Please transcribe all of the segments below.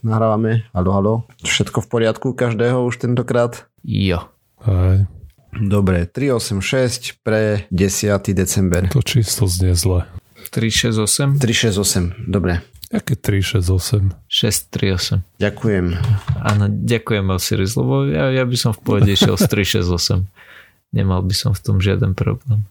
nahrávame. Halo, halo. Všetko v poriadku každého už tentokrát? Jo. Aj. Dobre, 386 pre 10. december. To číslo znie zle. 368? 368, dobre. Aké 368? 638. Ďakujem. Áno, ďakujem Osiris, lebo ja, ja by som v pohode išiel s 368. Nemal by som v tom žiaden problém.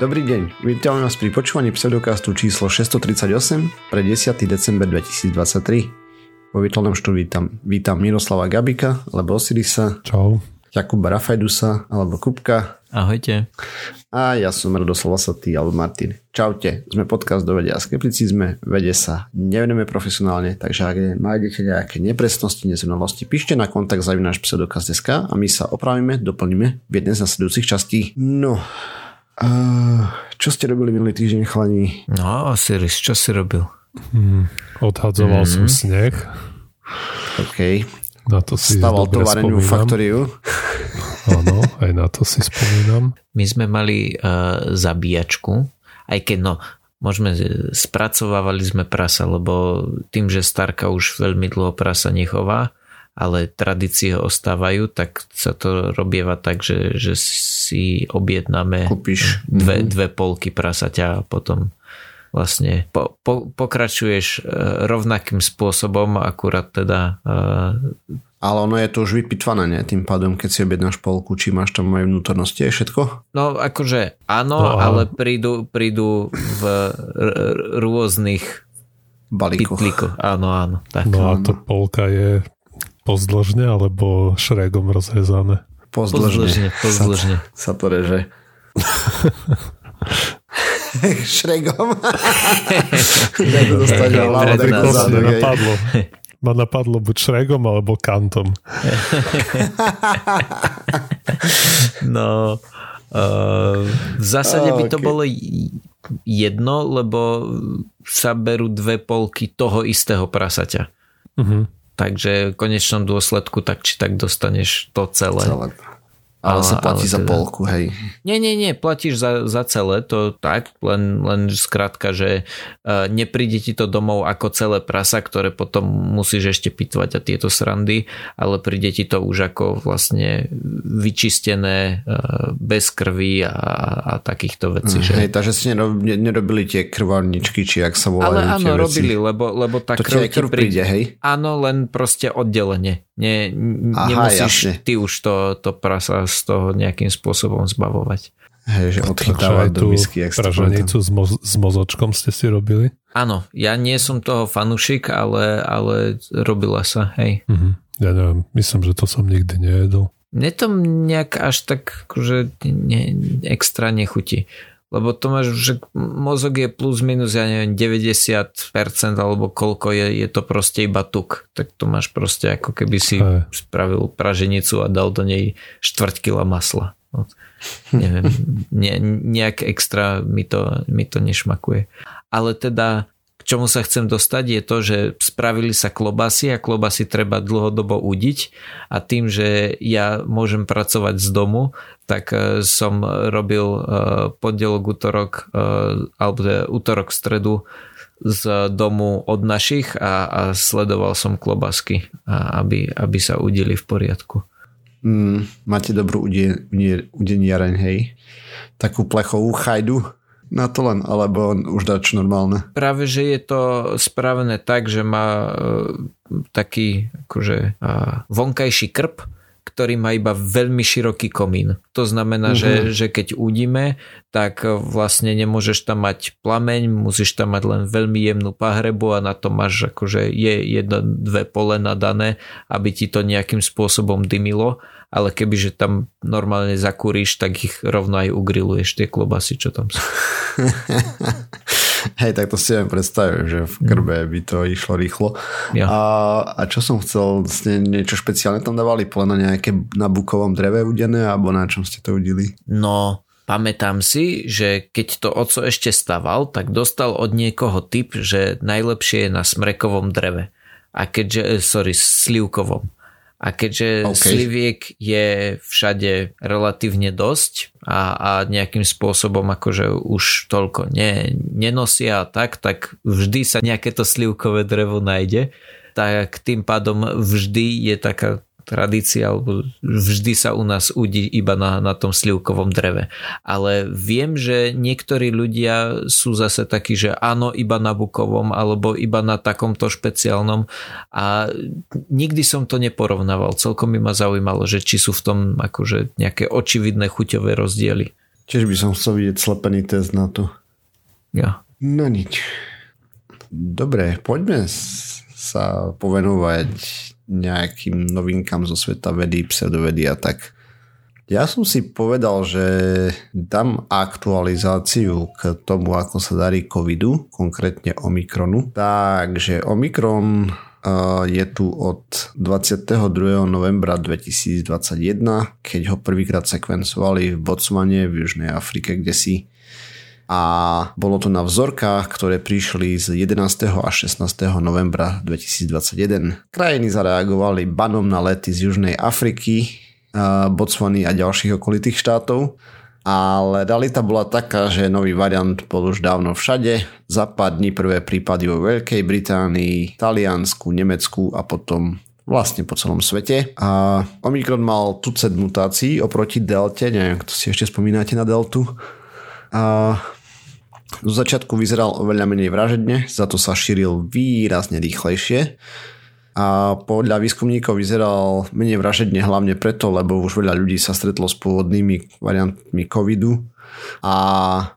Dobrý deň, vítame vás pri počúvaní pseudokastu číslo 638 pre 10. december 2023. Vo virtuálnom štúdiu vítam, vítam Miroslava Gabika, alebo Osirisa, Čau. Jakuba Rafajdusa, alebo Kupka Ahojte. a ja som Radoslav Lasatý, alebo Martin. Čaute, sme podcast do vedia a skepticizme, vede sa nevenujeme profesionálne, takže ak nájdete nejaké nepresnosti, nezrovnalosti, píšte na kontakt zavináš pseudokast.sk a my sa opravíme, doplníme v jednej z nasledujúcich častí. No, Uh, čo ste robili minulý týždeň, chlani? No, Osiris, čo si robil? Hmm. Odhadzoval mm. som sneh. OK. Na to si Staval tovarenú faktoriu. Áno, aj na to si spomínam. My sme mali uh, zabíjačku, aj keď no, môžeme, spracovávali sme prasa, lebo tým, že Starka už veľmi dlho prasa nechová, ale tradície ostávajú, tak sa to robieva tak, že, že si objednáme Kúpiš. dve, Mhm. dve polky prasaťa a potom vlastne po, po, pokračuješ e, rovnakým spôsobom, akurát teda e, Ale ono je to už vypitvané, nie? Tým pádom, keď si objednáš polku, či máš tam aj vnútornosti a všetko? no akože áno, No ale prídu, prídu v r- r- rôznych Balíkoch. Áno, áno. Tak. No a to polka je pozdĺžne alebo šregom rozrezané. Pozdĺžne. Pozdĺžne, pozdĺžne. Sa, sa to reže. Šregom. Hlavu, tak napadlo. Ma napadlo buď šregom alebo kantom. No, uh, v zásade by to ok. bolo jedno, lebo sa berú dve polky toho istého prasaťa. Mhm. Takže v konečnom dôsledku tak či tak dostaneš to celé. Celé. Ale Ale- sa platí ale za teda- polku, hej. Nie, nie, nie, platíš za, za celé, to tak, len, len skrátka, že uh, nepríde ti to domov ako celé prasa, ktoré potom musíš ešte pitvať a tieto srandy, ale príde ti to už ako vlastne vyčistené uh, bez krvi a, a takýchto vecí. Že... Hej, takže si nerob, ne- nerobili tie krvárničky, či jak sa volajú Ale áno, veci. robili, lebo, lebo tá To krv krv príde, hej? Áno, len proste oddelenie. Nie, n- Aha, nemusíš jasne. ty už to, to prasa z toho nejakým spôsobom zbavovať. Hej, že odchytávať do tú misky, jak praženicu s, moz- s mozočkom ste si robili? Áno, ja nie som toho fanušik, ale, ale robila sa, hej. Mhm. Ja neviem, myslím, že to som nikdy nejedol. Mne to nejak až tak akože ne, extra nechutí. Lebo to máš, že mozog je plus minus, ja neviem, 90% alebo koľko je, je to proste iba tuk. Tak to máš proste ako keby si Hej. spravil praženicu a dal do nej štvrť kila masla. No, neviem, ne, nejak extra mi to, mi to nešmakuje. Ale teda čomu sa chcem dostať je to, že spravili sa klobasy a klobasy treba dlhodobo udiť a tým, že ja môžem pracovať z domu, tak e, som robil e, pondelok, útorok e, alebo teda útorok, stredu z domu od našich a, a sledoval som klobasky, aby, aby sa udili v poriadku. Mm, máte dobrú udie, udie, udeniareň, hej? Takú plechovú chajdu na to len, alebo už dač normálne. Práve, že je to spravené tak, že má e, taký akože e, vonkajší krp, ktorý má iba veľmi široký komín. To znamená, Mhm. že, že keď udíme, tak vlastne nemôžeš tam mať plameň, musíš tam mať len veľmi jemnú pahrebu a na to máš akože je jedno, dve pole nadané, aby ti to nejakým spôsobom dymilo, ale kebyže tam normálne zakúriš, tak ich rovno aj ugriluješ tie klobasy, čo tam sú. Hej, tak to si viem predstaviť, že v krbe by to išlo rýchlo. Ja. A, a čo som chcel, vlastne niečo špeciálne tam dávali pole na nejaké na bukovom dreve udené, alebo na čom ste to udili? No, pamätám si, že keď to oco ešte staval, tak dostal od niekoho tip, že najlepšie je na smrekovom dreve. A keďže, eh, sorry, slivkovom. A keďže okay. sliviek je všade relatívne dosť a, a nejakým spôsobom akože už toľko ne, nenosia a tak, tak vždy sa nejaké to slivkové drevo nájde. Tak tým pádom vždy je taká tradícia, alebo vždy sa u nás udí iba na, na tom slivkovom dreve. Ale viem, že niektorí ľudia sú zase takí, že áno, iba na bukovom, alebo iba na takomto špeciálnom a nikdy som to neporovnával. Celkom mi ma zaujímalo, že či sú v tom akože nejaké očividné chuťové rozdiely. Tiež by som chcel vidieť slepený test na to. Ja. No nič. Dobre, poďme sa povenovať nejakým novinkám zo sveta vedy, pseudovedy a tak. Ja som si povedal, že dám aktualizáciu k tomu, ako sa darí covidu, konkrétne Omikronu. Takže Omikron je tu od 22. novembra 2021, keď ho prvýkrát sekvencovali v Botswane v Južnej Afrike, kde si a bolo to na vzorkách, ktoré prišli z 11. a 16. novembra 2021. Krajiny zareagovali banom na lety z Južnej Afriky, Botswany a ďalších okolitých štátov, ale realita bola taká, že nový variant bol už dávno všade. Zapadni prvé prípady vo Veľkej Británii, Taliansku, Nemecku a potom vlastne po celom svete. A Omikron mal tucet mutácií oproti delte, neviem, kto si ešte spomínate na deltu. A zo začiatku vyzeral oveľa menej vražedne, za to sa šíril výrazne rýchlejšie a podľa výskumníkov vyzeral menej vražedne hlavne preto, lebo už veľa ľudí sa stretlo s pôvodnými variantmi covidu a,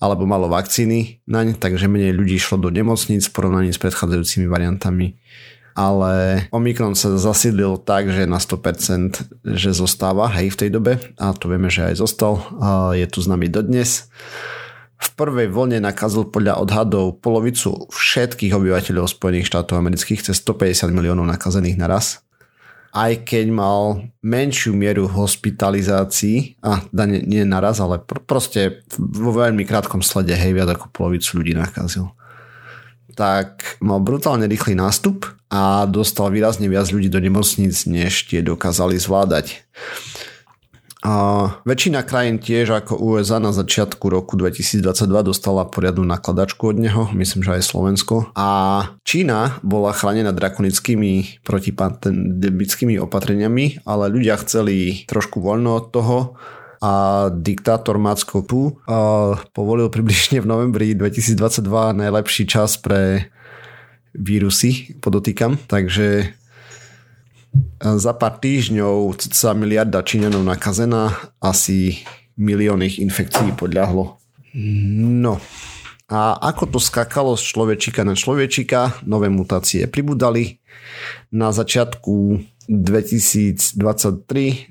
alebo malo vakcíny naň, takže menej ľudí šlo do nemocníc v porovnaní s predchádzajúcimi variantami. Ale Omikron sa zasídlil tak, že na 100% že zostáva hej v tej dobe a to vieme, že aj zostal. Je tu s nami dodnes v prvej vlne nakazil podľa odhadov polovicu všetkých obyvateľov Spojených štátov amerických, cez 150 miliónov nakazených naraz. Aj keď mal menšiu mieru hospitalizácií, a nie, nie naraz, ale pr- proste vo veľmi krátkom slede, hej, viac ako polovicu ľudí nakazil. Tak mal brutálne rýchly nástup a dostal výrazne viac ľudí do nemocníc, než tie dokázali zvládať. A väčšina krajín tiež ako USA na začiatku roku 2022 dostala poriadnu nakladačku od neho, myslím, že aj Slovensko. A Čína bola chránená drakonickými protipandemickými opatreniami, ale ľudia chceli trošku voľno od toho a diktátor Macko Tu povolil približne v novembri 2022 najlepší čas pre vírusy, podotýkam, takže za pár týždňov sa miliarda Číňanov nakazená, asi milión ich infekcií podľahlo. No, a ako to skakalo z človečika na človečika, nové mutácie pribudali. Na začiatku 2023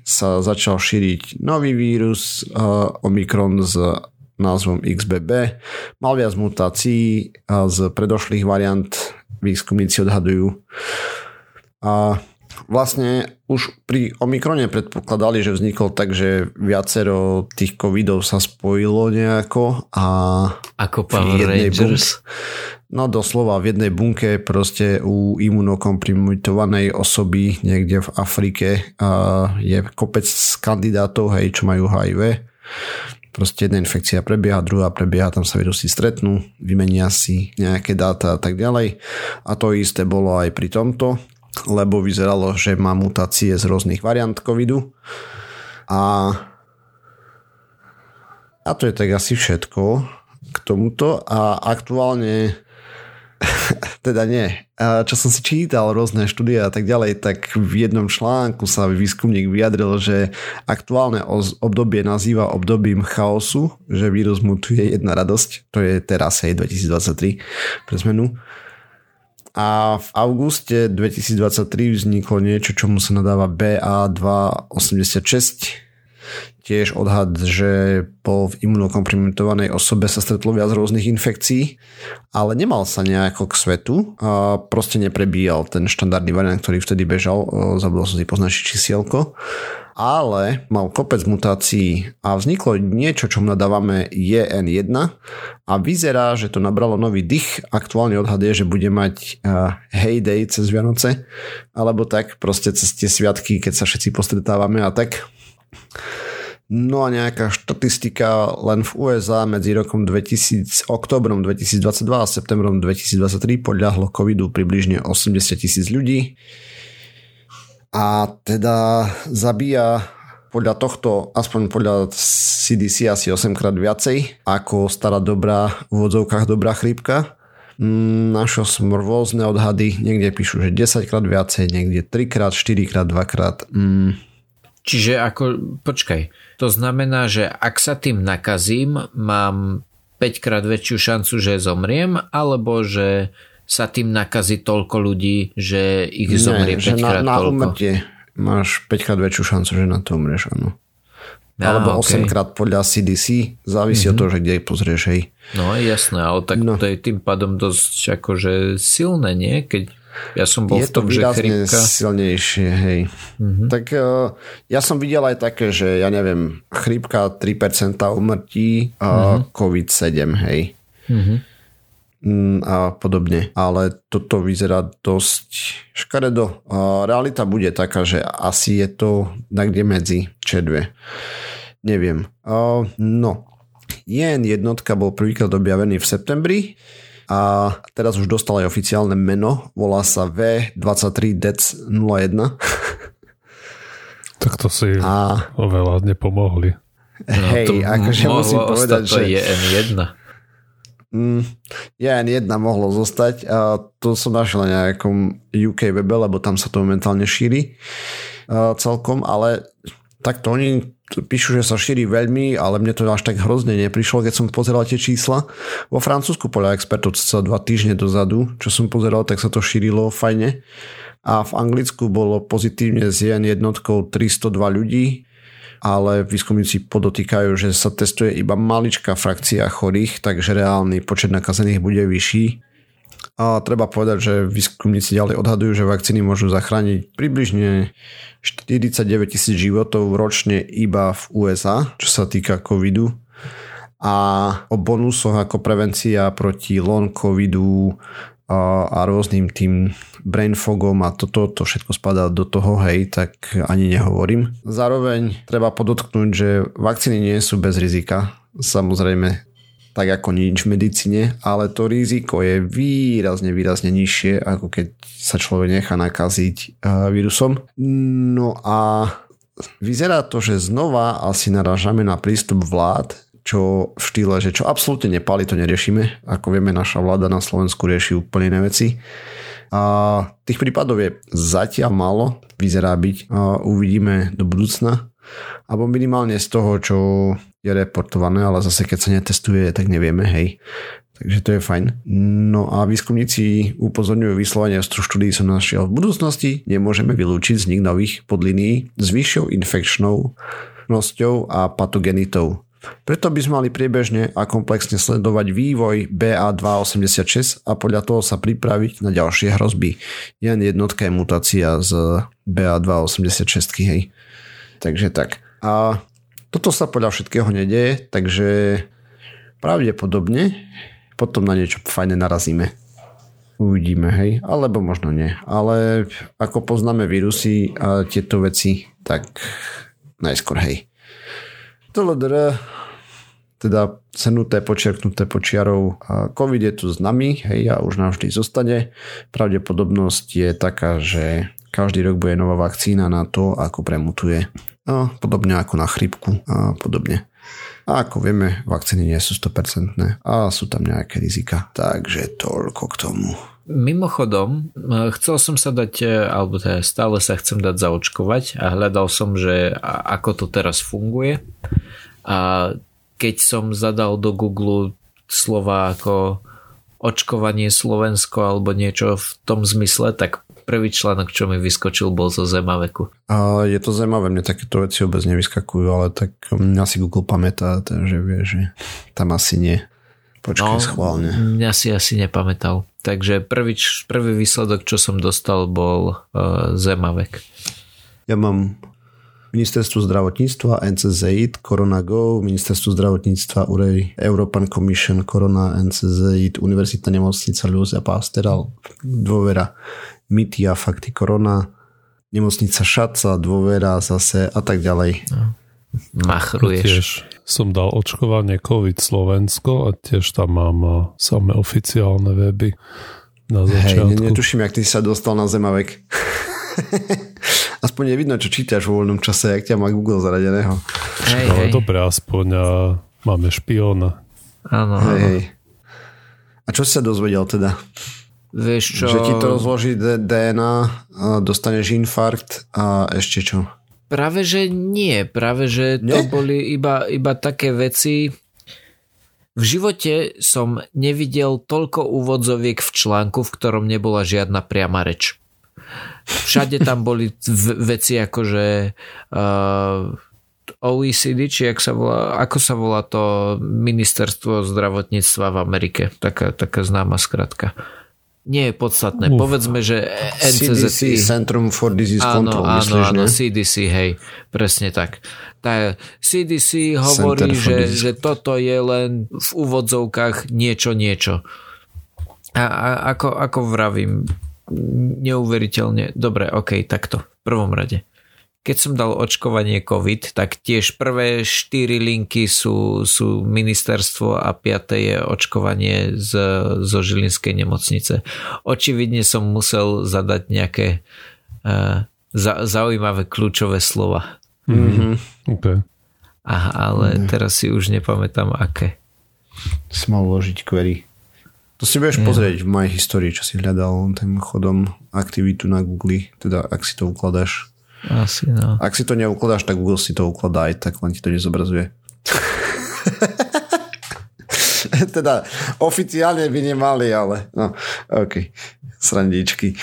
sa začal šíriť nový vírus uh, Omikron s názvom XBB. Mal viac mutácií z predošlých variant, výskumníci odhadujú. A vlastne už pri Omikrone predpokladali, že vznikol tak, že viacero tých covidov sa spojilo nejako a... Ako Power Rangers? Bunk, no doslova v jednej bunke proste u imunokomprimitovanej osoby niekde v Afrike a je kopec kandidátov, hej, čo majú HIV. Proste jedna infekcia prebieha, druhá prebieha, tam sa vírusy stretnú, vymenia si nejaké dáta a tak ďalej. A to isté bolo aj pri tomto lebo vyzeralo, že má mutácie z rôznych variant covidu. A, a to je tak asi všetko k tomuto. A aktuálne teda nie. Čo som si čítal, rôzne štúdie a tak ďalej, tak v jednom článku sa výskumník vyjadril, že aktuálne obdobie nazýva obdobím chaosu, že vírus mutuje jedna radosť, to je teraz, hej, 2023 pre zmenu a v auguste 2023 vzniklo niečo, čomu sa nadáva BA286 tiež odhad, že po v imunokompromitovanej osobe sa stretlo viac rôznych infekcií, ale nemal sa nejako k svetu a proste neprebíjal ten štandardný variant, ktorý vtedy bežal, zabudol som si poznačiť čísielko ale mal kopec mutácií a vzniklo niečo, čo nadávame JN1 a vyzerá, že to nabralo nový dých. Aktuálny odhad je, že bude mať uh, heyday cez Vianoce, alebo tak proste cez tie sviatky, keď sa všetci postretávame a tak. No a nejaká štatistika len v USA medzi rokom 2000, oktobrom 2022 a septembrom 2023 podľahlo covidu približne 80 tisíc ľudí a teda zabíja podľa tohto, aspoň podľa CDC asi 8 krát viacej ako stará dobrá, v vodzovkách dobrá chrípka. Mm, som rôzne odhady, niekde píšu, že 10 krát viacej, niekde 3 krát, 4 krát, 2 krát. Mm. Čiže ako, počkaj, to znamená, že ak sa tým nakazím, mám 5 krát väčšiu šancu, že zomriem, alebo že sa tým nakazí toľko ľudí, že ich zomrie 5 krát na, na toľko. umrtie máš 5 krát väčšiu šancu, že na to umrieš, áno. Ja, Alebo okay. 8 krát podľa CDC, závisí mm-hmm. od mhm. toho, že kde pozrieš, hej. No jasné, ale tak no. to je tým pádom dosť akože silné, nie? Keď ja som bol je v tom, to že chrípka... silnejšie, hej. Mm-hmm. Tak uh, ja som videl aj také, že ja neviem, chrípka 3% umrtí a mm-hmm. COVID 7, hej. Mm-hmm. Mm, a podobne. Ale toto vyzerá dosť škaredo. Realita bude taká, že asi je to kde medzi čedve. Neviem. No, jen jednotka bol prvýkrát objavený v septembri a teraz už dostal aj oficiálne meno. Volá sa V23DEC01. Tak to si a... oveľa nepomohli. Hej, no, akože musím povedať, že... je N1. Mm, ja jen jedna mohlo zostať a to som našiel na nejakom UK webe, lebo tam sa to momentálne šíri a celkom, ale takto oni píšu, že sa šíri veľmi, ale mne to až tak hrozne neprišlo, keď som pozeral tie čísla. Vo Francúzsku podľa expertov sa dva týždne dozadu, čo som pozeral, tak sa to šírilo fajne. A v Anglicku bolo pozitívne s jen jednotkou 302 ľudí, ale výskumníci podotýkajú, že sa testuje iba maličká frakcia chorých, takže reálny počet nakazených bude vyšší. A treba povedať, že výskumníci ďalej odhadujú, že vakcíny môžu zachrániť približne 49 tisíc životov ročne iba v USA, čo sa týka covidu. A o bonusoch ako prevencia proti long covidu a, a rôznym tým brain fogom a toto to všetko spadá do toho, hej, tak ani nehovorím. Zároveň treba podotknúť, že vakcíny nie sú bez rizika. Samozrejme, tak ako nič v medicíne, ale to riziko je výrazne, výrazne nižšie, ako keď sa človek nechá nakaziť vírusom. No a vyzerá to, že znova asi narážame na prístup vlád, čo v štýle, že čo absolútne nepali, to neriešime. Ako vieme, naša vláda na Slovensku rieši úplne iné veci. A tých prípadov je zatiaľ málo, vyzerá byť. A uvidíme do budúcna. Alebo minimálne z toho, čo je reportované, ale zase keď sa netestuje, tak nevieme, hej. Takže to je fajn. No a výskumníci upozorňujú vyslovene z štúdií som našiel. V budúcnosti nemôžeme vylúčiť vznik nových podliní s vyššou infekčnou a patogenitou. Preto by sme mali priebežne a komplexne sledovať vývoj BA286 a podľa toho sa pripraviť na ďalšie hrozby. Jen jednotka je mutácia z BA286, hej. Takže tak. A toto sa podľa všetkého nedeje, takže pravdepodobne potom na niečo fajné narazíme. Uvidíme, hej. Alebo možno nie. Ale ako poznáme vírusy a tieto veci, tak najskôr hej. TLDR, teda senuté, počerknuté počiarov. COVID je tu s nami, hej, a už navždy zostane. Pravdepodobnosť je taká, že každý rok bude nová vakcína na to, ako premutuje. No, podobne ako na chrypku a podobne. A ako vieme, vakcíny nie sú 100% a sú tam nejaké rizika. Takže toľko k tomu. Mimochodom, chcel som sa dať, e, alebo teda stále sa chcem dať zaočkovať a hľadal som, že ako to teraz funguje. A keď som zadal do Google slova ako očkovanie Slovensko alebo niečo v tom zmysle, tak prvý článok, čo mi vyskočil, bol zo Zemaveku. A je to zaujímavé, mne takéto veci vôbec nevyskakujú, ale tak mňa si Google pamätá, takže vie, že tam asi nie. Počkaj, no, schválne. Mňa si asi nepamätal. Takže prvý, prvý výsledok, čo som dostal, bol uh, Zemavek. Ja mám Ministerstvo zdravotníctva, NCZIT, Corona Go, Ministerstvo zdravotníctva, UREI, European Commission, Corona, NCZIT, Univerzitná nemocnica Lucia Pasteral, dôvera, Mitia, fakty Corona, nemocnica Šaca, dôvera zase a tak ďalej. No. Machruješ. Tiež som dal očkovanie COVID Slovensko a tiež tam mám eh, samé oficiálne weby na začiatku. Hej, netuším, jak ty sa dostal na Zemavek. aspoň je vidno, čo čítaš vo voľnom čase, jak ťa má Google zaradeného. Hej, Ale hej. dobre, aspoň a máme špióna. Áno, hej, hej. A čo si sa dozvedel teda? Vieš čo? Že ti to rozloží DNA, dostaneš infarkt a ešte čo? Práve, že nie. Práve, že to nie? boli iba, iba také veci. V živote som nevidel toľko úvodzoviek v článku, v ktorom nebola žiadna priama reč. Všade tam boli veci ako, že uh, OECD, či jak sa volá, ako sa volá to ministerstvo zdravotníctva v Amerike, taká, taká známa skratka. Nie je podstatné. Uf. Povedzme, že NCZI... CDC, Centrum for Disease áno, Control, áno, myslíš, áno, ne? CDC, hej, presne tak. Tá CDC hovorí, že, že toto je len v úvodzovkách niečo, niečo. A, a ako, ako vravím, neuveriteľne. Dobre, ok, takto. V prvom rade. Keď som dal očkovanie COVID, tak tiež prvé štyri linky sú, sú ministerstvo a piaté je očkovanie z, zo Žilinskej nemocnice. Očividne som musel zadať nejaké uh, za, zaujímavé kľúčové slova. Mm-hmm. Okay. Aha, ale mm. teraz si už nepamätám aké. Si mal uložiť query. To si budeš yeah. pozrieť v mojej histórii, čo si hľadal tým chodom aktivitu na Google, teda ak si to ukladáš. Asi no. Ak si to neukladáš, tak Google si to ukladá aj tak, len ti to nezobrazuje. teda oficiálne by nemali, ale no, ok. Srandičky.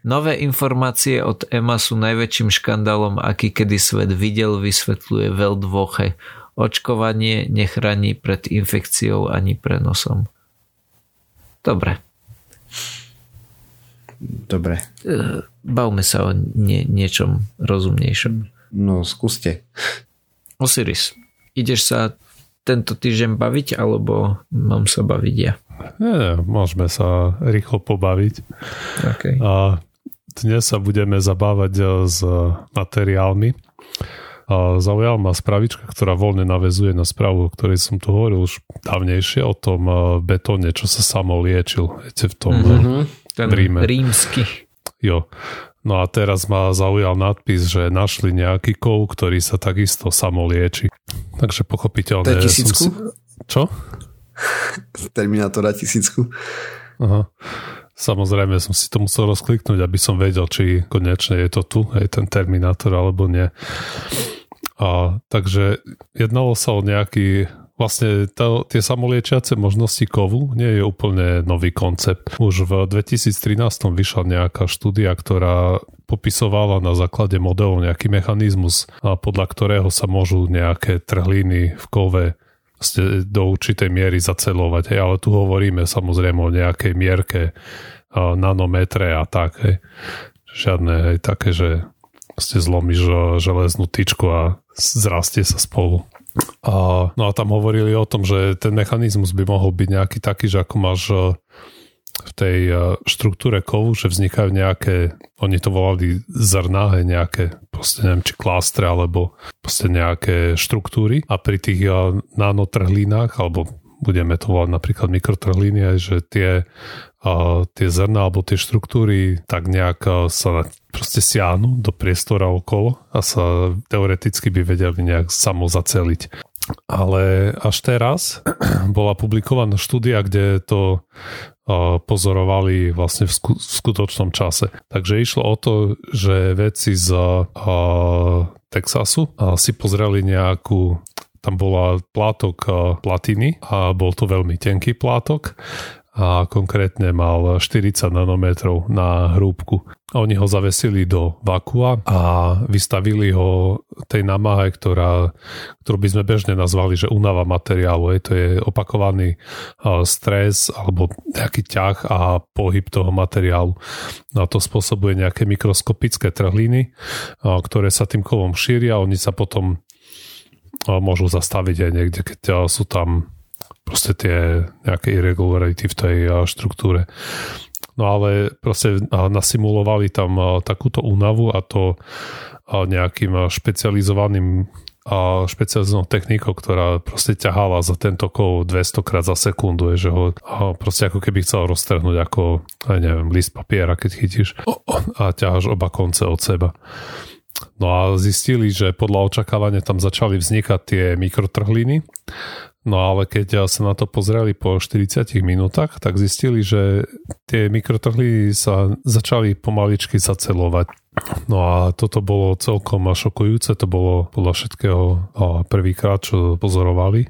Nové informácie od EMA sú najväčším škandálom, aký kedy svet videl, vysvetľuje Veldvoche. Očkovanie nechráni pred infekciou ani prenosom. Dobre. Dobre. E, bavme sa o nie, niečom rozumnejšom. No, skúste. Osiris, ideš sa tento týždeň baviť, alebo mám sa baviť ja? Nie, môžeme sa rýchlo pobaviť. Okay. A dnes sa budeme zabávať e, s materiálmi, zaujala ma spravička, ktorá voľne navezuje na správu, o ktorej som tu hovoril už dávnejšie, o tom betóne, čo sa samo liečil. Viete, v tom mm-hmm. Ten Ríme. rímsky. Jo. No a teraz ma zaujal nadpis, že našli nejaký kov, ktorý sa takisto samo lieči. Takže pochopiteľne... To je tisícku? Si... Čo? Terminátora tisícku. Aha. Samozrejme som si to musel rozkliknúť, aby som vedel, či konečne je to tu, aj ten Terminátor, alebo nie. A, takže jednalo sa o nejaký vlastne to, tie samoliečiace možnosti kovu nie je úplne nový koncept. Už v 2013 vyšla nejaká štúdia, ktorá popisovala na základe modelov nejaký mechanizmus, podľa ktorého sa môžu nejaké trhliny v kove do určitej miery zacelovať. Hej, ale tu hovoríme samozrejme o nejakej mierke nanometre a tak. Hej. Žiadne hej, také, že ste zlomíš železnú tyčku a zrastie sa spolu. A, no a tam hovorili o tom, že ten mechanizmus by mohol byť nejaký taký, že ako máš e, v tej e, štruktúre kovu, že vznikajú nejaké, oni to volali zrná, nejaké, proste neviem, či klástre, alebo proste nejaké štruktúry. A pri tých e, nanotrhlinách, alebo budeme to volať napríklad mikrotrhliny, aj že tie, a, tie zrna alebo tie štruktúry tak nejak sa proste siahnu do priestora okolo a sa teoreticky by vedeli nejak samo zaceliť. Ale až teraz bola publikovaná štúdia, kde to pozorovali vlastne v, sku- v skutočnom čase. Takže išlo o to, že vedci z Texasu si pozreli nejakú tam bola plátok platiny a bol to veľmi tenký plátok a konkrétne mal 40 nanometrov na hrúbku. Oni ho zavesili do vakua a vystavili ho tej namáhe, ktorá, ktorú by sme bežne nazvali, že únava materiálu. Je, to je opakovaný stres alebo nejaký ťah a pohyb toho materiálu. A to spôsobuje nejaké mikroskopické trhliny, ktoré sa tým kovom šíria. Oni sa potom môžu zastaviť aj niekde, keď sú tam proste tie nejaké irregularity v tej štruktúre. No ale proste nasimulovali tam takúto únavu a to nejakým špecializovaným a špecializovanou technikou, ktorá proste ťahala za tento kov 200 krát za sekundu, je, že ho proste ako keby chcel roztrhnúť ako, neviem, list papiera, keď chytíš a ťaháš oba konce od seba. No a zistili, že podľa očakávania tam začali vznikať tie mikrotrhliny No ale keď sa na to pozreli po 40 minútach, tak zistili, že tie mikrotrhliny sa začali pomaličky zacelovať. No a toto bolo celkom šokujúce, to bolo podľa všetkého prvýkrát, čo pozorovali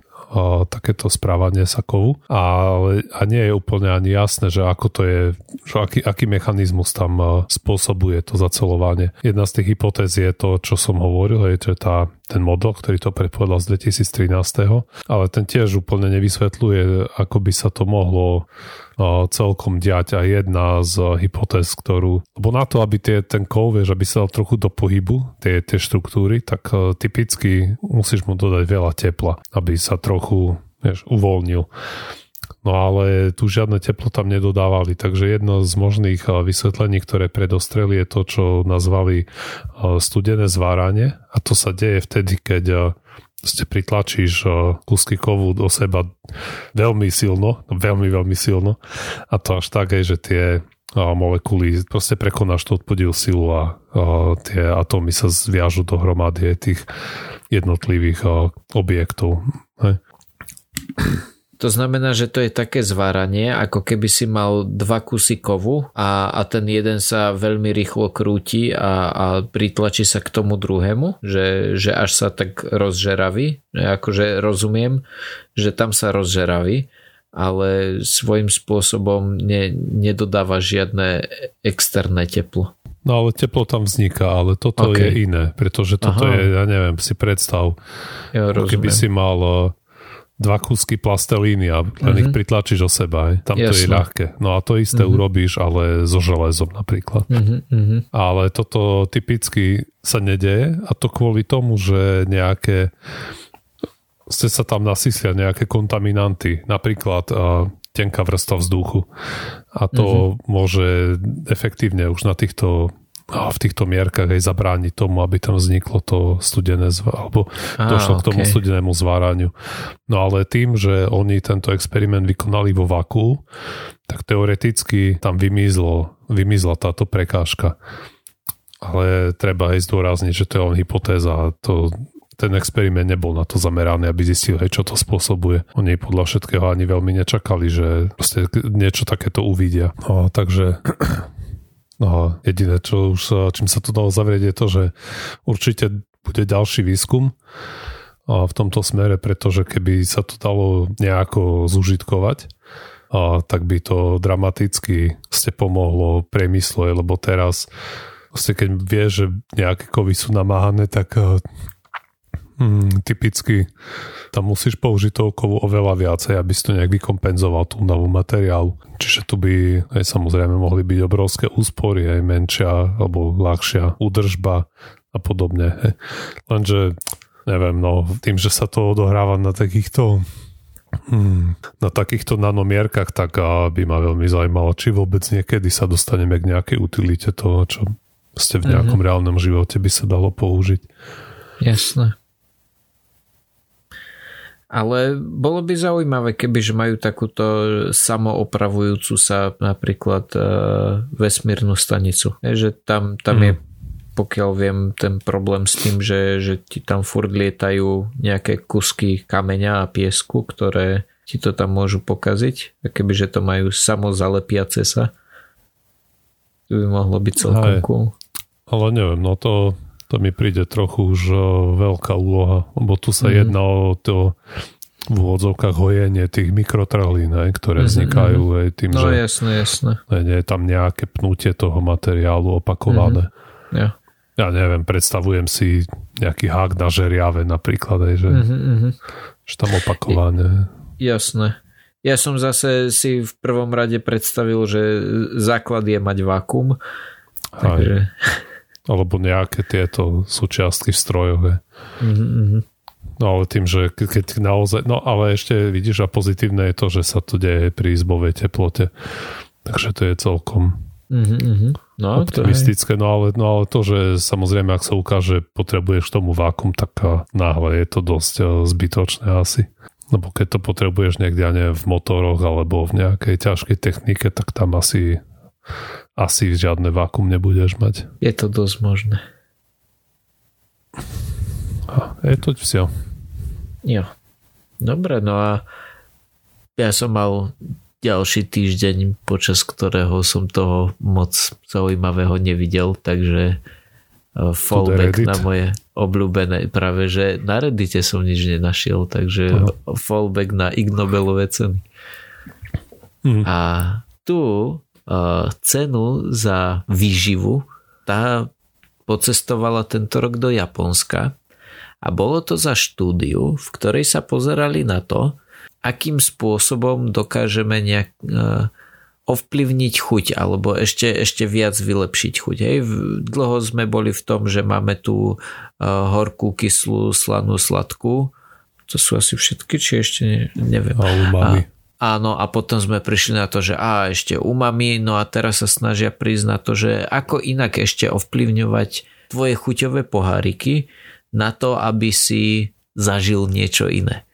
takéto správanie sa kovu. Ale, a nie je úplne ani jasné, že ako to je, že aký, aký mechanizmus tam spôsobuje to zacelovanie. Jedna z tých hypotéz je to, čo som hovoril, je, že tá, ten model, ktorý to predpovedal z 2013, ale ten tiež úplne nevysvetľuje, ako by sa to mohlo celkom diať a jedna z hypotéz, ktorú, lebo na to, aby tie, ten kov, vieš, aby sa dal trochu do pohybu, tie, tie štruktúry, tak uh, typicky musíš mu dodať veľa tepla, aby sa trochu, vieš, uvoľnil. No ale tu žiadne teplo tam nedodávali, takže jedno z možných vysvetlení, ktoré predostreli je to, čo nazvali studené zváranie. A to sa deje vtedy, keď ste pritlačíš kúsky kovu do seba veľmi silno, veľmi, veľmi silno. A to až tak aj, že tie molekuly, proste prekonáš tú odpodil silu a, tie atómy sa zviažu dohromady tých jednotlivých objektov. To znamená, že to je také zváranie, ako keby si mal dva kusy kovu a, a ten jeden sa veľmi rýchlo krúti a, a pritlačí sa k tomu druhému, že, že až sa tak rozžeraví. Akože rozumiem, že tam sa rozžeraví, ale svojím spôsobom ne, nedodáva žiadne externé teplo. No ale teplo tam vzniká, ale toto okay. je iné, pretože toto Aha. je, ja neviem, si predstav, ja keby si mal dva kúsky plastelíny a len uh-huh. ich pritlačíš o seba. Aj. Tam Jasne. to je ľahké. No a to isté uh-huh. urobíš, ale so železom napríklad. Uh-huh. Ale toto typicky sa nedeje a to kvôli tomu, že nejaké ste sa tam nasyslia nejaké kontaminanty, napríklad uh, tenká vrstva vzduchu. A to uh-huh. môže efektívne už na týchto v týchto mierkach aj zabrániť tomu, aby tam vzniklo to studené alebo ah, došlo k tomu okay. studenému zváraniu. No ale tým, že oni tento experiment vykonali vo vaku, tak teoreticky tam vymizlo, vymizla táto prekážka. Ale treba aj zdôrazniť, že to je len hypotéza. To, ten experiment nebol na to zameraný, aby zistil, hej, čo to spôsobuje. Oni podľa všetkého ani veľmi nečakali, že niečo takéto uvidia. No, takže No, jediné, čo už, čím sa to dalo zavrieť, je to, že určite bude ďalší výskum v tomto smere, pretože keby sa to dalo nejako zužitkovať, a tak by to dramaticky ste pomohlo priemyslu, lebo teraz keď vie, že nejaké kovy sú namáhané, tak hmm, typicky tam musíš použiť toho kovu oveľa viacej, aby si to nejak vykompenzoval tú novú materiálu. Čiže tu by aj samozrejme mohli byť obrovské úspory, aj menšia alebo ľahšia údržba a podobne. Hej. Lenže neviem, no tým, že sa to odohráva na takýchto Hmm, na takýchto nanomierkach, tak by ma veľmi zaujímalo, či vôbec niekedy sa dostaneme k nejakej utilite toho, čo ste v nejakom mm-hmm. reálnom živote by sa dalo použiť. Jasné. Ale bolo by zaujímavé, keby že majú takúto samoopravujúcu sa napríklad uh, vesmírnu stanicu. Je, že tam, tam mm. je pokiaľ viem ten problém s tým, že, že ti tam furt lietajú nejaké kusky kameňa a piesku, ktoré ti to tam môžu pokaziť. A keby že to majú samozalepiace sa, to by mohlo byť celkom Aj, cool. Ale neviem, no to to mi príde trochu už veľká úloha, lebo tu sa mm. jedná o to v úvodzovkách hojenie tých mikrotrhlín, aj, ktoré mm-hmm. vznikajú aj tým, no, že jasné, jasné. nie je tam nejaké pnutie toho materiálu opakované. Mm-hmm. Ja. ja neviem, predstavujem si nejaký hák na žeriave napríklad, aj, že, mm-hmm. že tam opakovane. Jasné. Ja som zase si v prvom rade predstavil, že základ je mať vakuum. Takže... Alebo nejaké tieto súčiastky v strojoch. Mm-hmm. No ale tým, že keď naozaj... No ale ešte vidíš, a pozitívne je to, že sa to deje pri izbovej teplote. Takže to je celkom mm-hmm. no, optimistické. No ale, no ale to, že samozrejme, ak sa ukáže, potrebuješ tomu vákum, tak náhle je to dosť e, zbytočné asi. Lebo keď to potrebuješ niekde, ja neviem, v motoroch alebo v nejakej ťažkej technike, tak tam asi, asi žiadne vákum nebudeš mať. Je to dosť možné. A je to všetko. Jo. Dobre, no a ja som mal ďalší týždeň, počas ktorého som toho moc zaujímavého nevidel, takže e, fallback na moje obľúbené. Práve, že na Reddite som nič nenašiel, takže Aha. fallback na Ig ceny. Mhm. A tu cenu za výživu tá pocestovala tento rok do Japonska a bolo to za štúdiu, v ktorej sa pozerali na to, akým spôsobom dokážeme nejak uh, ovplyvniť chuť alebo ešte, ešte viac vylepšiť chuť. Hej. Dlho sme boli v tom, že máme tu uh, horkú, kyslú, slanú, sladkú. To sú asi všetky, či ešte ne, neviem. A umami. A, áno, a potom sme prišli na to, že a ešte umami, no a teraz sa snažia prísť na to, že ako inak ešte ovplyvňovať tvoje chuťové poháriky na to, aby si zažil niečo iné.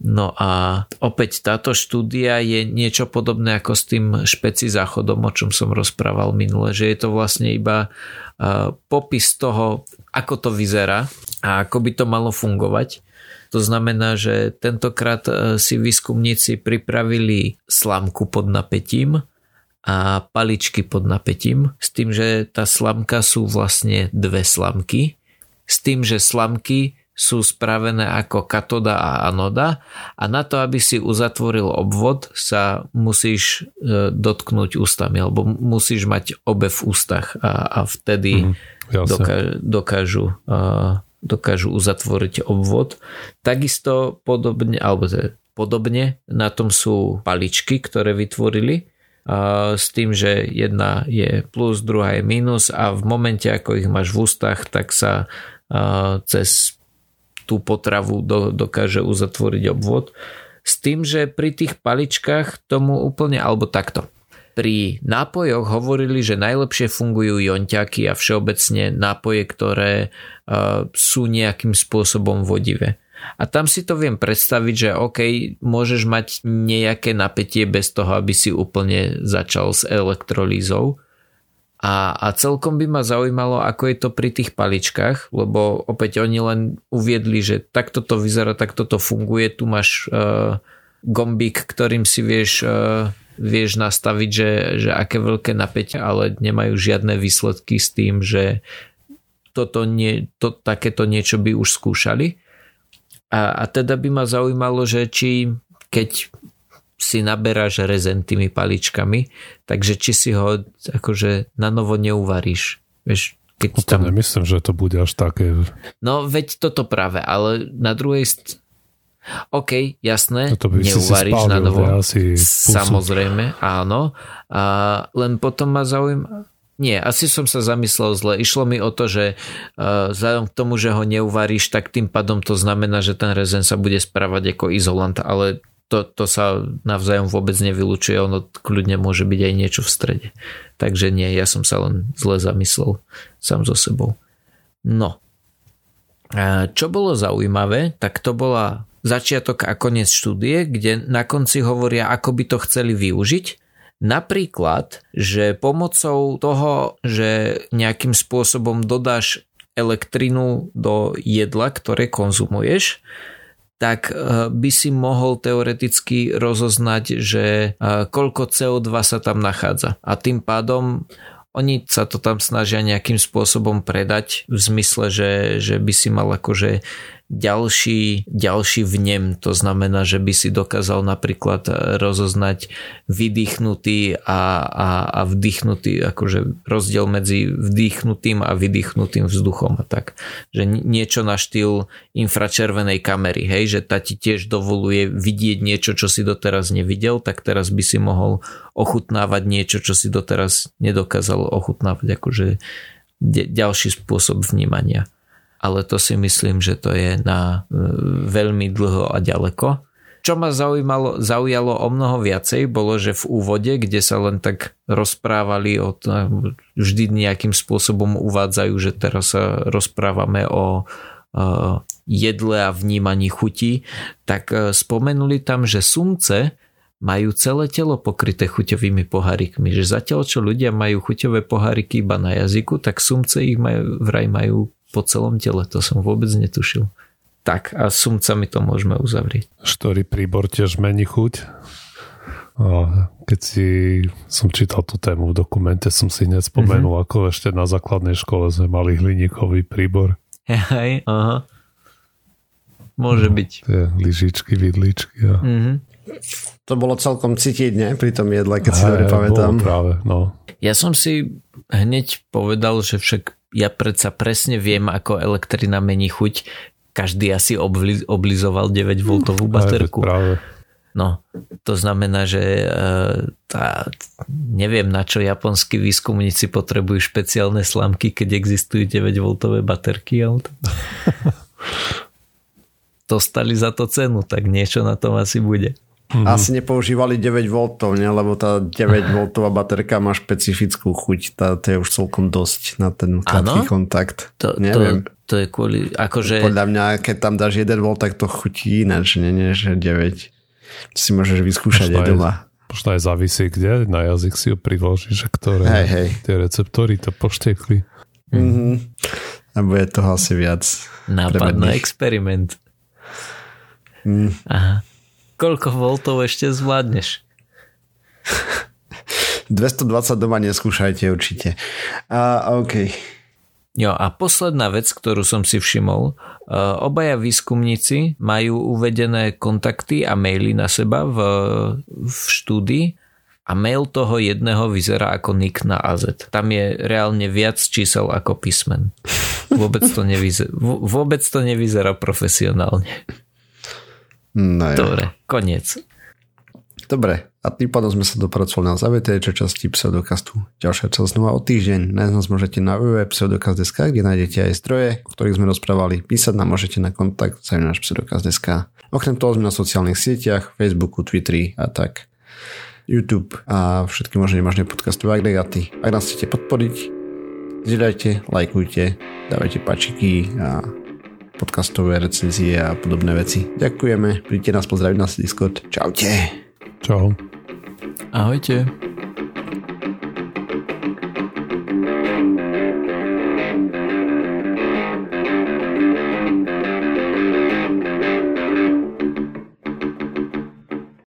No a opäť táto štúdia je niečo podobné ako s tým špeci záchodom, o čom som rozprával minule, že je to vlastne iba popis toho, ako to vyzerá a ako by to malo fungovať. To znamená, že tentokrát si výskumníci pripravili slamku pod napätím a paličky pod napätím, s tým, že tá slamka sú vlastne dve slamky, s tým, že slamky sú spravené ako katoda a anoda a na to, aby si uzatvoril obvod, sa musíš e, dotknúť ústami alebo musíš mať obe v ústach a, a vtedy mm, dokážu, dokážu, dokážu uzatvoriť obvod. Takisto podobne, alebo teda podobne na tom sú paličky, ktoré vytvorili s tým, že jedna je plus, druhá je minus a v momente, ako ich máš v ústach, tak sa cez tú potravu do, dokáže uzatvoriť obvod. S tým, že pri tých paličkách tomu úplne, alebo takto. Pri nápojoch hovorili, že najlepšie fungujú jonťaky a všeobecne nápoje, ktoré uh, sú nejakým spôsobom vodivé. A tam si to viem predstaviť, že OK, môžeš mať nejaké napätie bez toho, aby si úplne začal s elektrolízou a, a celkom by ma zaujímalo, ako je to pri tých paličkách, lebo opäť oni len uviedli, že takto to vyzerá, takto to funguje, tu máš uh, gombík, ktorým si vieš, uh, vieš nastaviť, že, že aké veľké napätie, ale nemajú žiadne výsledky s tým, že toto nie, to, takéto niečo by už skúšali. A, a teda by ma zaujímalo, že či keď si naberáš rezen tými paličkami, takže či si ho akože na novo neuvaríš. Vieš, keď no to tam... nemyslím, že to bude až také. No veď toto práve, ale na druhej st... OK, jasné, no neuvaríš na novo. Asi Samozrejme, áno. A len potom ma zaujíma... Nie, asi som sa zamyslel zle. Išlo mi o to, že uh, vzhľadom k tomu, že ho neuvaríš, tak tým pádom to znamená, že ten rezen sa bude správať ako izolant, ale to, to sa navzájom vôbec nevylučuje, ono kľudne môže byť aj niečo v strede. Takže nie, ja som sa len zle zamyslel sám so sebou. No. Čo bolo zaujímavé, tak to bola začiatok a koniec štúdie, kde na konci hovoria, ako by to chceli využiť. Napríklad, že pomocou toho, že nejakým spôsobom dodáš elektrinu do jedla, ktoré konzumuješ, tak eh, by si mohol teoreticky rozoznať, že eh, koľko CO2 sa tam nachádza. A tým pádom oni sa to tam snažia nejakým spôsobom predať v zmysle, že, že by si mal akože ďalší, ďalší vnem, to znamená, že by si dokázal napríklad rozoznať vydýchnutý a, a, a vdýchnutý, akože rozdiel medzi vdýchnutým a vydýchnutým vzduchom a tak. Že niečo na štýl infračervenej kamery, hej, že tá ti tiež dovoluje vidieť niečo, čo si doteraz nevidel, tak teraz by si mohol ochutnávať niečo, čo si doteraz nedokázal ochutnávať, akože ďalší spôsob vnímania ale to si myslím, že to je na e, veľmi dlho a ďaleko. Čo ma zaujímalo, zaujalo o mnoho viacej, bolo, že v úvode, kde sa len tak rozprávali o to, vždy nejakým spôsobom uvádzajú, že teraz sa rozprávame o jedle a vnímaní chutí, tak e, spomenuli tam, že sumce majú celé telo pokryté chuťovými pohárikmi. Že zatiaľ, čo ľudia majú chuťové poháriky iba na jazyku, tak sumce ich majú, vraj majú po celom tele. To som vôbec netušil. Tak a sumcami to môžeme uzavrieť. Ktorý príbor tiež mení chuť? Keď si som čítal tú tému v dokumente, som si hneď spomenul, mm-hmm. ako ešte na základnej škole sme mali hliníkový príbor. Hej, aha. Môže no, byť. Tie lyžičky, vidličky. A... Mm-hmm. To bolo celkom cítiť, ne? Pri tom jedle, keď si dobre pamätám. práve, no. Ja som si hneď povedal, že však ja predsa presne viem, ako elektrina mení chuť. Každý asi obli, oblizoval 9 V baterku. No, to znamená, že e, tá, neviem na čo japonskí výskumníci potrebujú špeciálne slamky, keď existujú 9 V baterky. Ale to... Dostali za to cenu, tak niečo na tom asi bude. Mm-hmm. Asi nepoužívali 9 V, ne? lebo tá 9 V baterka má špecifickú chuť, tá, to je už celkom dosť na ten krátky kontakt. To, Neviem. To, to je kvôli, akože... Podľa mňa, keď tam dáš 1 V, tak to chutí ináč, nie, nie, že 9. Si môžeš vyskúšať aj doma. Možno aj závisí, kde na jazyk si ho priložíš, že ktoré hej, hej. tie receptory to poštekli. Mm-hmm. A bude toho asi viac. Nápad na experiment. Mm. Aha. Koľko voltov ešte zvládneš? 220 doma neskúšajte určite. A, OK. Jo, a posledná vec, ktorú som si všimol, e, obaja výskumníci majú uvedené kontakty a maily na seba v, v štúdii a mail toho jedného vyzerá ako nick na AZ. Tam je reálne viac čísel ako písmen. Vôbec to, nevyzerá, vôbec to nevyzerá profesionálne. No Dobre, koniec. Dobre, a tým pádom sme sa dopracovali na záver tejto časti pseudokastu. Ďalšia časť znova o týždeň. Nájsť nás môžete na www.pseudokast.sk, kde nájdete aj zdroje, o ktorých sme rozprávali. Písať nám môžete na kontakt náš pseudokast.sk. Okrem toho sme na sociálnych sieťach, Facebooku, Twitteri a tak. YouTube a všetky možné nemožné podcastové agregáty. Ak nás chcete podporiť, zdieľajte, lajkujte, dávajte pačiky a podcastové recenzie a podobné veci. Ďakujeme, príďte nás pozdraviť na Discord. Čaute. Čau. Ahojte.